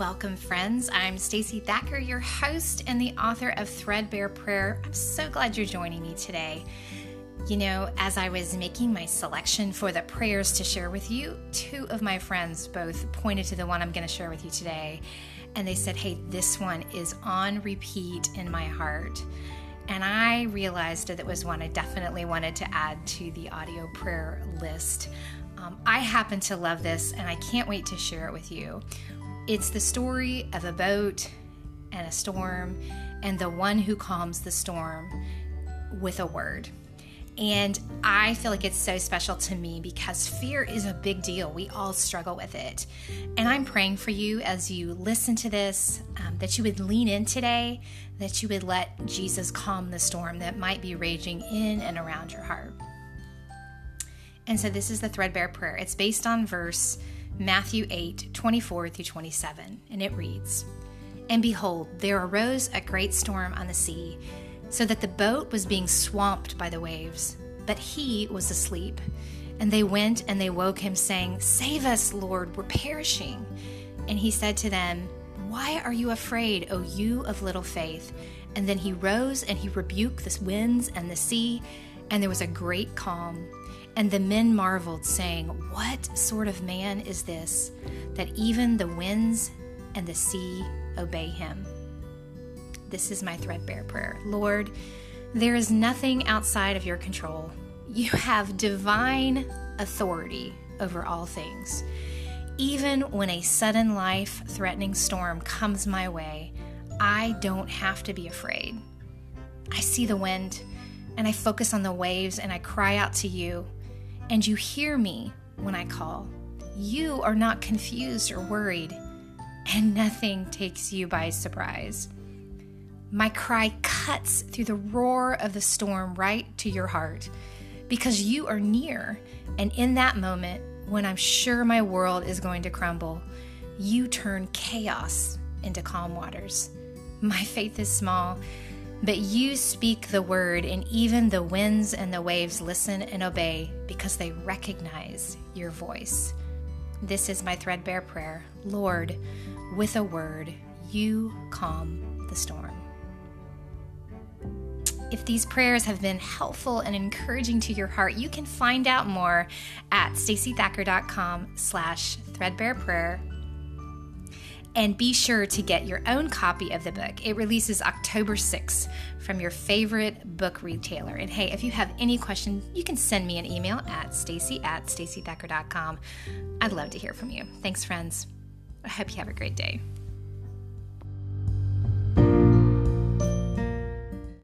Welcome, friends. I'm Stacey Thacker, your host and the author of Threadbare Prayer. I'm so glad you're joining me today. You know, as I was making my selection for the prayers to share with you, two of my friends both pointed to the one I'm going to share with you today, and they said, Hey, this one is on repeat in my heart. And I realized that it was one I definitely wanted to add to the audio prayer list. Um, I happen to love this, and I can't wait to share it with you. It's the story of a boat and a storm, and the one who calms the storm with a word. And I feel like it's so special to me because fear is a big deal. We all struggle with it. And I'm praying for you as you listen to this um, that you would lean in today, that you would let Jesus calm the storm that might be raging in and around your heart. And so this is the threadbare prayer. It's based on verse Matthew 8 24 through 27, and it reads And behold, there arose a great storm on the sea, so that the boat was being swamped by the waves, but he was asleep. And they went and they woke him, saying, Save us, Lord, we're perishing. And he said to them, Why are you afraid, O you of little faith? And then he rose and he rebuked the winds and the sea, and there was a great calm. And the men marveled, saying, What sort of man is this, that even the winds and the sea obey him? This is my threadbare prayer. Lord, there is nothing outside of your control. You have divine authority over all things. Even when a sudden life threatening storm comes my way, I don't have to be afraid. I see the wind and I focus on the waves and I cry out to you and you hear me when I call. You are not confused or worried, and nothing takes you by surprise. My cry cuts through the roar of the storm right to your heart because you are near. And in that moment, when I'm sure my world is going to crumble, you turn chaos into calm waters. My faith is small, but you speak the word, and even the winds and the waves listen and obey because they recognize your voice. This is my threadbare prayer. Lord, with a word, you calm the storm. If these prayers have been helpful and encouraging to your heart, you can find out more at staceythacker.com slash threadbare prayer and be sure to get your own copy of the book. It releases October 6th from your favorite book retailer. And hey, if you have any questions, you can send me an email at stacey at staceythacker.com. I'd love to hear from you. Thanks, friends. I hope you have a great day.